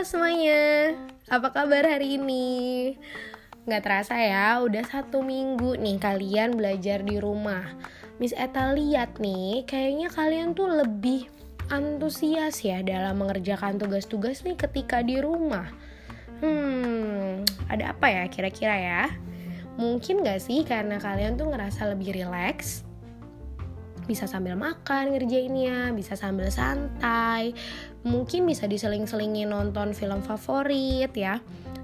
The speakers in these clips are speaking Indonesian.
Halo semuanya, apa kabar hari ini? Nggak terasa ya, udah satu minggu nih kalian belajar di rumah Miss Eta lihat nih, kayaknya kalian tuh lebih antusias ya dalam mengerjakan tugas-tugas nih ketika di rumah Hmm, ada apa ya kira-kira ya? Mungkin gak sih karena kalian tuh ngerasa lebih rileks bisa sambil makan ngerjainnya, bisa sambil santai, mungkin bisa diseling-selingin nonton film favorit ya.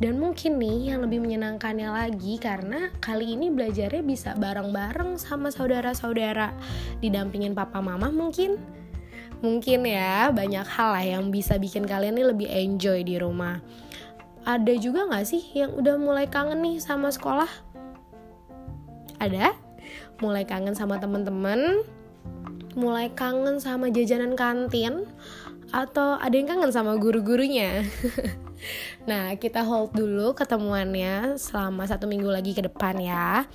Dan mungkin nih yang lebih menyenangkannya lagi karena kali ini belajarnya bisa bareng-bareng sama saudara-saudara, didampingin papa mama mungkin. Mungkin ya banyak hal lah yang bisa bikin kalian nih lebih enjoy di rumah. Ada juga gak sih yang udah mulai kangen nih sama sekolah? Ada? Mulai kangen sama temen-temen, mulai kangen sama jajanan kantin atau ada yang kangen sama guru-gurunya. nah, kita hold dulu ketemuannya selama satu minggu lagi ke depan ya.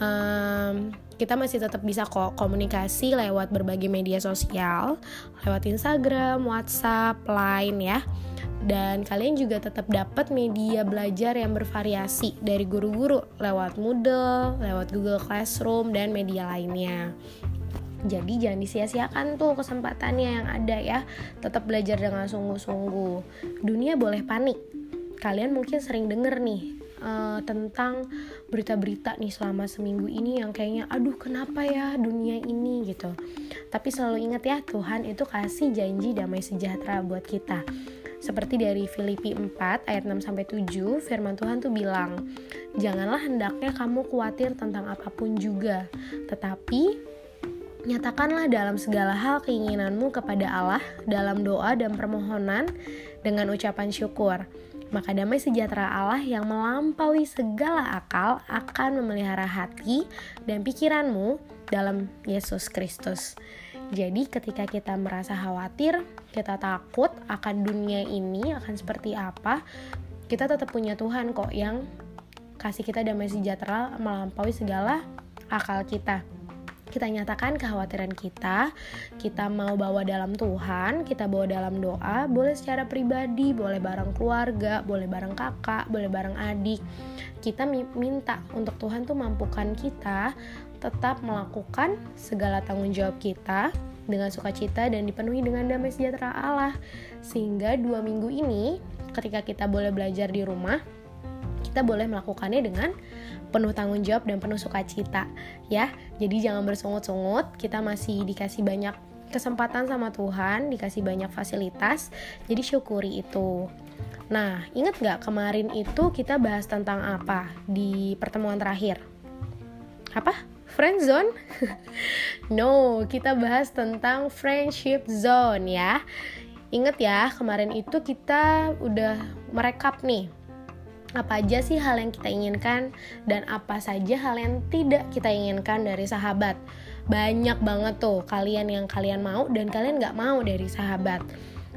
Um, kita masih tetap bisa kok komunikasi lewat berbagai media sosial, lewat Instagram, WhatsApp, Line ya. Dan kalian juga tetap dapat media belajar yang bervariasi dari guru-guru lewat Moodle, lewat Google Classroom dan media lainnya. Jadi jangan disia-siakan tuh kesempatannya yang ada ya. Tetap belajar dengan sungguh-sungguh. Dunia boleh panik. Kalian mungkin sering denger nih uh, tentang berita-berita nih selama seminggu ini yang kayaknya aduh kenapa ya dunia ini gitu. Tapi selalu ingat ya Tuhan itu kasih janji damai sejahtera buat kita. Seperti dari Filipi 4 ayat 6 sampai 7, firman Tuhan tuh bilang, "Janganlah hendaknya kamu khawatir tentang apa pun juga, tetapi Nyatakanlah dalam segala hal keinginanmu kepada Allah dalam doa dan permohonan dengan ucapan syukur. Maka damai sejahtera Allah yang melampaui segala akal akan memelihara hati dan pikiranmu dalam Yesus Kristus. Jadi ketika kita merasa khawatir, kita takut akan dunia ini akan seperti apa, kita tetap punya Tuhan kok yang kasih kita damai sejahtera melampaui segala akal kita kita nyatakan kekhawatiran kita, kita mau bawa dalam Tuhan, kita bawa dalam doa, boleh secara pribadi, boleh bareng keluarga, boleh bareng kakak, boleh bareng adik. Kita minta untuk Tuhan tuh mampukan kita tetap melakukan segala tanggung jawab kita dengan sukacita dan dipenuhi dengan damai sejahtera Allah. Sehingga dua minggu ini, ketika kita boleh belajar di rumah, kita boleh melakukannya dengan penuh tanggung jawab dan penuh sukacita ya. Jadi jangan bersungut-sungut kita masih dikasih banyak kesempatan sama Tuhan dikasih banyak fasilitas. Jadi syukuri itu. Nah inget gak kemarin itu kita bahas tentang apa di pertemuan terakhir? Apa? Friend zone? No kita bahas tentang friendship zone ya. Ingat ya, kemarin itu kita udah merekap nih apa aja sih hal yang kita inginkan dan apa saja hal yang tidak kita inginkan dari sahabat. Banyak banget tuh kalian yang kalian mau dan kalian nggak mau dari sahabat.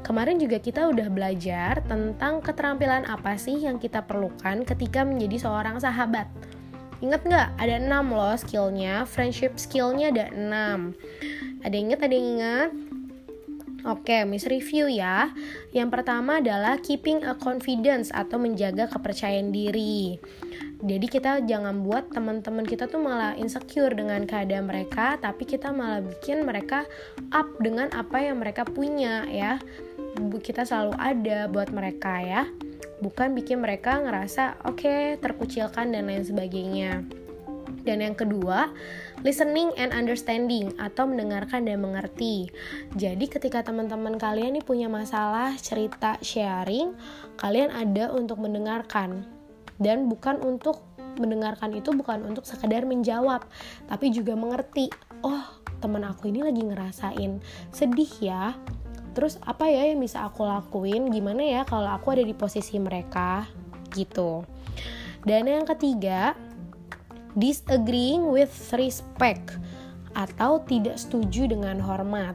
Kemarin juga kita udah belajar tentang keterampilan apa sih yang kita perlukan ketika menjadi seorang sahabat. Ingat nggak? Ada 6 loh skillnya, friendship skillnya ada 6. Ada inget, ada yang ingat? Oke, Miss review ya. Yang pertama adalah keeping a confidence atau menjaga kepercayaan diri. Jadi kita jangan buat teman-teman kita tuh malah insecure dengan keadaan mereka, tapi kita malah bikin mereka up dengan apa yang mereka punya ya. Kita selalu ada buat mereka ya. Bukan bikin mereka ngerasa oke okay, terkucilkan dan lain sebagainya. Dan yang kedua, listening and understanding atau mendengarkan dan mengerti. Jadi ketika teman-teman kalian nih punya masalah, cerita, sharing, kalian ada untuk mendengarkan dan bukan untuk mendengarkan itu bukan untuk sekedar menjawab, tapi juga mengerti. Oh, teman aku ini lagi ngerasain sedih ya. Terus apa ya yang bisa aku lakuin? Gimana ya kalau aku ada di posisi mereka? Gitu. Dan yang ketiga, disagreeing with respect atau tidak setuju dengan hormat.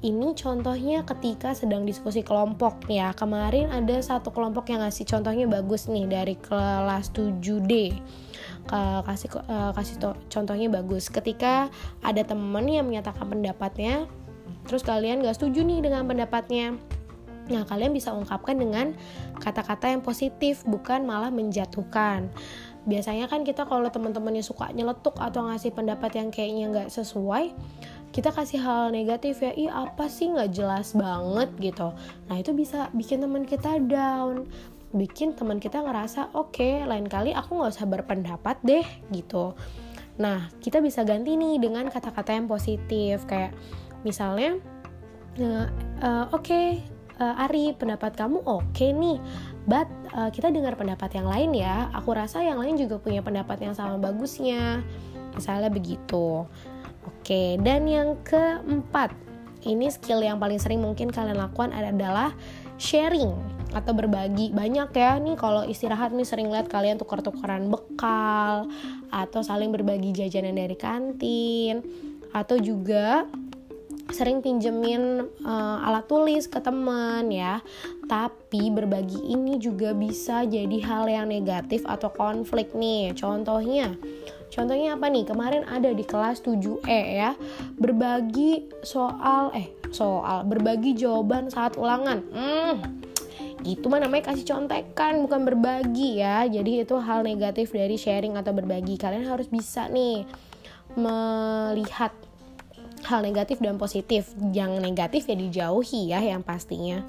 Ini contohnya ketika sedang diskusi kelompok ya. Kemarin ada satu kelompok yang ngasih contohnya bagus nih dari kelas 7D. Kasih uh, kasih contohnya bagus. Ketika ada teman yang menyatakan pendapatnya, terus kalian gak setuju nih dengan pendapatnya. Nah, kalian bisa ungkapkan dengan kata-kata yang positif, bukan malah menjatuhkan. Biasanya kan kita kalau teman-temannya suka nyeletuk atau ngasih pendapat yang kayaknya nggak sesuai, kita kasih hal negatif ya, ih apa sih nggak jelas banget gitu. Nah itu bisa bikin teman kita down, bikin teman kita ngerasa oke, okay, lain kali aku nggak usah berpendapat deh gitu. Nah kita bisa ganti nih dengan kata-kata yang positif kayak misalnya, uh, uh, oke. Okay, uh, Ari pendapat kamu oke okay nih but uh, kita dengar pendapat yang lain ya. Aku rasa yang lain juga punya pendapat yang sama bagusnya. Misalnya begitu. Oke dan yang keempat. Ini skill yang paling sering mungkin kalian lakukan adalah sharing atau berbagi. Banyak ya nih kalau istirahat nih sering lihat kalian tukar-tukaran bekal atau saling berbagi jajanan dari kantin atau juga sering pinjemin uh, alat tulis ke teman ya. Tapi berbagi ini juga bisa jadi hal yang negatif atau konflik nih. Contohnya contohnya apa nih? Kemarin ada di kelas 7E ya berbagi soal eh soal berbagi jawaban saat ulangan. Hmm itu mah namanya kasih contekan bukan berbagi ya. Jadi itu hal negatif dari sharing atau berbagi. Kalian harus bisa nih melihat hal negatif dan positif. Yang negatif ya dijauhi ya yang pastinya.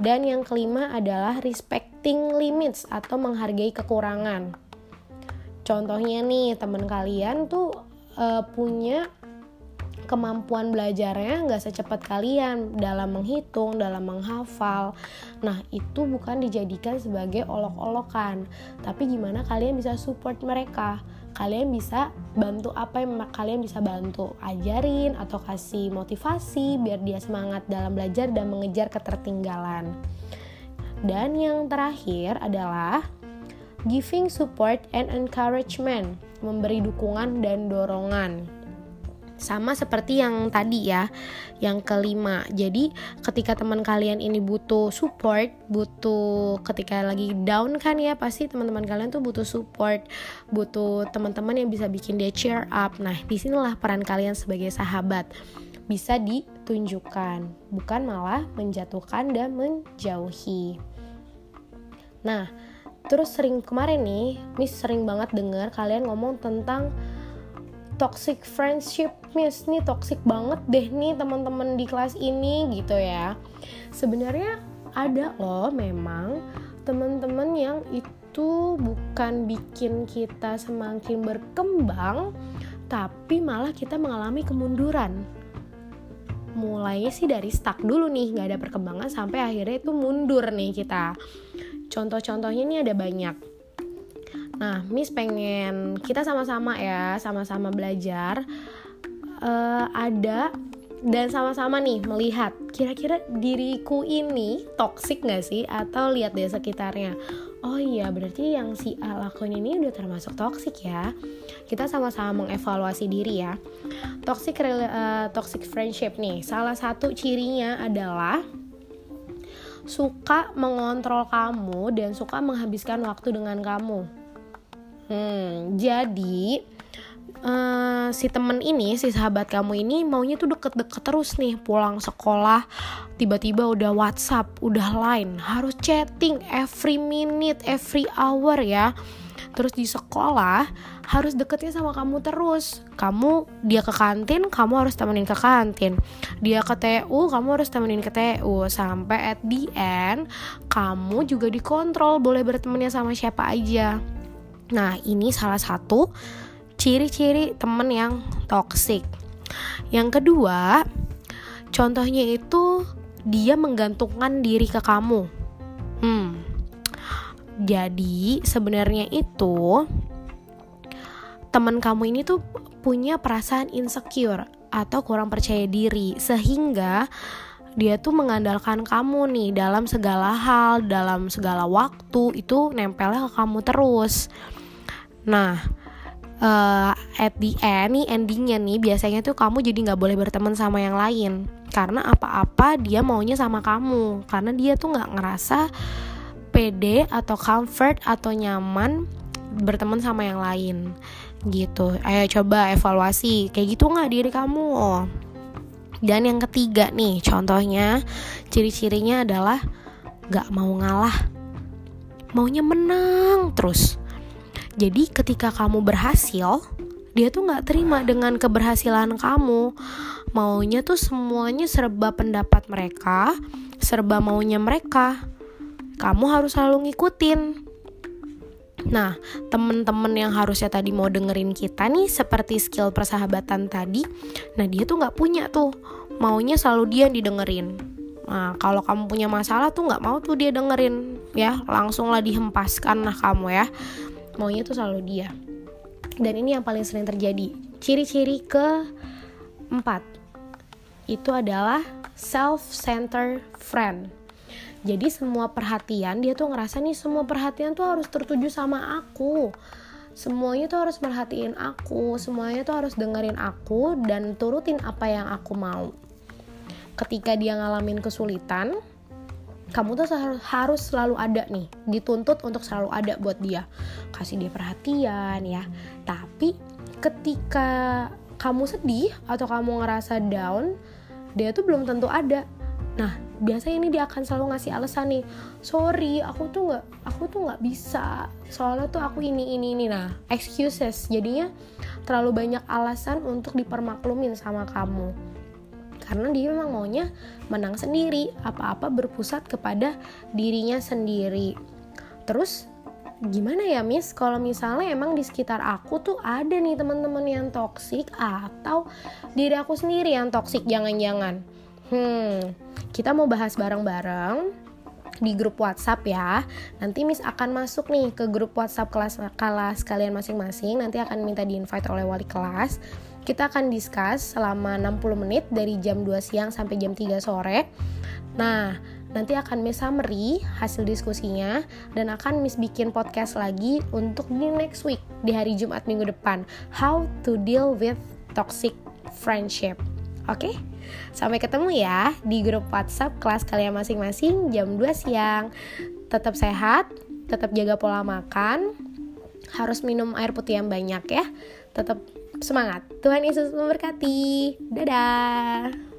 Dan yang kelima adalah respecting limits atau menghargai kekurangan. Contohnya nih teman kalian tuh uh, punya kemampuan belajarnya nggak secepat kalian dalam menghitung, dalam menghafal. Nah, itu bukan dijadikan sebagai olok-olokan, tapi gimana kalian bisa support mereka kalian bisa bantu apa yang kalian bisa bantu. Ajarin atau kasih motivasi biar dia semangat dalam belajar dan mengejar ketertinggalan. Dan yang terakhir adalah giving support and encouragement memberi dukungan dan dorongan sama seperti yang tadi ya yang kelima. Jadi ketika teman kalian ini butuh support butuh ketika lagi down kan ya pasti teman-teman kalian tuh butuh support butuh teman-teman yang bisa bikin dia cheer up. Nah di sinilah peran kalian sebagai sahabat. Bisa ditunjukkan bukan malah menjatuhkan dan menjauhi. Nah terus sering kemarin nih Miss sering banget dengar kalian ngomong tentang toxic friendship miss nih toxic banget deh nih teman-teman di kelas ini gitu ya. Sebenarnya ada loh memang teman-teman yang itu bukan bikin kita semakin berkembang tapi malah kita mengalami kemunduran. Mulainya sih dari stuck dulu nih nggak ada perkembangan sampai akhirnya itu mundur nih kita. Contoh-contohnya ini ada banyak Nah, Miss pengen kita sama-sama ya, sama-sama belajar uh, ada dan sama-sama nih melihat kira-kira diriku ini toxic gak sih? Atau lihat deh sekitarnya? Oh iya berarti yang si A lakuin ini udah termasuk toxic ya. Kita sama-sama mengevaluasi diri ya. Toxic uh, toxic friendship nih salah satu cirinya adalah suka mengontrol kamu dan suka menghabiskan waktu dengan kamu Hmm, jadi uh, si temen ini, si sahabat kamu ini maunya tuh deket-deket terus nih pulang sekolah tiba-tiba udah WhatsApp, udah line, harus chatting every minute, every hour ya. Terus di sekolah harus deketnya sama kamu terus. Kamu dia ke kantin, kamu harus temenin ke kantin. Dia ke TU, kamu harus temenin ke TU. Sampai at the end, kamu juga dikontrol boleh bertemannya sama siapa aja Nah, ini salah satu ciri-ciri temen yang toxic. Yang kedua, contohnya itu dia menggantungkan diri ke kamu. Hmm. Jadi, sebenarnya itu teman kamu ini tuh punya perasaan insecure atau kurang percaya diri sehingga dia tuh mengandalkan kamu nih dalam segala hal, dalam segala waktu itu nempelnya ke kamu terus. Nah, uh, at the end nih endingnya nih biasanya tuh kamu jadi nggak boleh berteman sama yang lain. Karena apa-apa dia maunya sama kamu. Karena dia tuh nggak ngerasa pede atau comfort atau nyaman berteman sama yang lain. Gitu. Ayo coba evaluasi. Kayak gitu nggak diri kamu? Oh. Dan yang ketiga nih, contohnya ciri-cirinya adalah gak mau ngalah, maunya menang terus. Jadi ketika kamu berhasil, dia tuh gak terima dengan keberhasilan kamu. Maunya tuh semuanya serba pendapat mereka, serba maunya mereka. Kamu harus selalu ngikutin. Nah, temen-temen yang harusnya tadi mau dengerin kita nih seperti skill persahabatan tadi, nah dia tuh nggak punya tuh, maunya selalu dia yang didengerin. Nah, kalau kamu punya masalah tuh nggak mau tuh dia dengerin, ya langsunglah dihempaskan lah kamu ya. Maunya tuh selalu dia. Dan ini yang paling sering terjadi. Ciri-ciri ke empat itu adalah self-centered friend jadi semua perhatian dia tuh ngerasa nih semua perhatian tuh harus tertuju sama aku semuanya tuh harus merhatiin aku semuanya tuh harus dengerin aku dan turutin apa yang aku mau ketika dia ngalamin kesulitan kamu tuh harus selalu ada nih dituntut untuk selalu ada buat dia. Kasih dia perhatian ya. Tapi ketika kamu sedih atau kamu ngerasa down dia tuh belum tentu ada. Nah biasanya ini dia akan selalu ngasih alasan nih sorry aku tuh nggak aku tuh nggak bisa. Soalnya tuh aku ini ini ini. Nah excuses. Jadinya terlalu banyak alasan untuk dipermaklumin sama kamu karena dia memang maunya menang sendiri apa-apa berpusat kepada dirinya sendiri terus gimana ya Miss kalau misalnya emang di sekitar aku tuh ada nih teman-teman yang toksik atau diri aku sendiri yang toksik jangan-jangan Hmm, kita mau bahas bareng-bareng di grup WhatsApp ya. Nanti Miss akan masuk nih ke grup WhatsApp kelas kelas kalian masing-masing. Nanti akan minta di-invite oleh wali kelas. Kita akan discuss selama 60 menit dari jam 2 siang sampai jam 3 sore. Nah, nanti akan Miss summary hasil diskusinya dan akan Miss bikin podcast lagi untuk di next week di hari Jumat minggu depan. How to deal with toxic friendship. Oke? Okay? Sampai ketemu ya di grup WhatsApp kelas kalian masing-masing jam 2 siang. Tetap sehat, tetap jaga pola makan, harus minum air putih yang banyak ya. Tetap semangat. Tuhan Yesus memberkati. Dadah.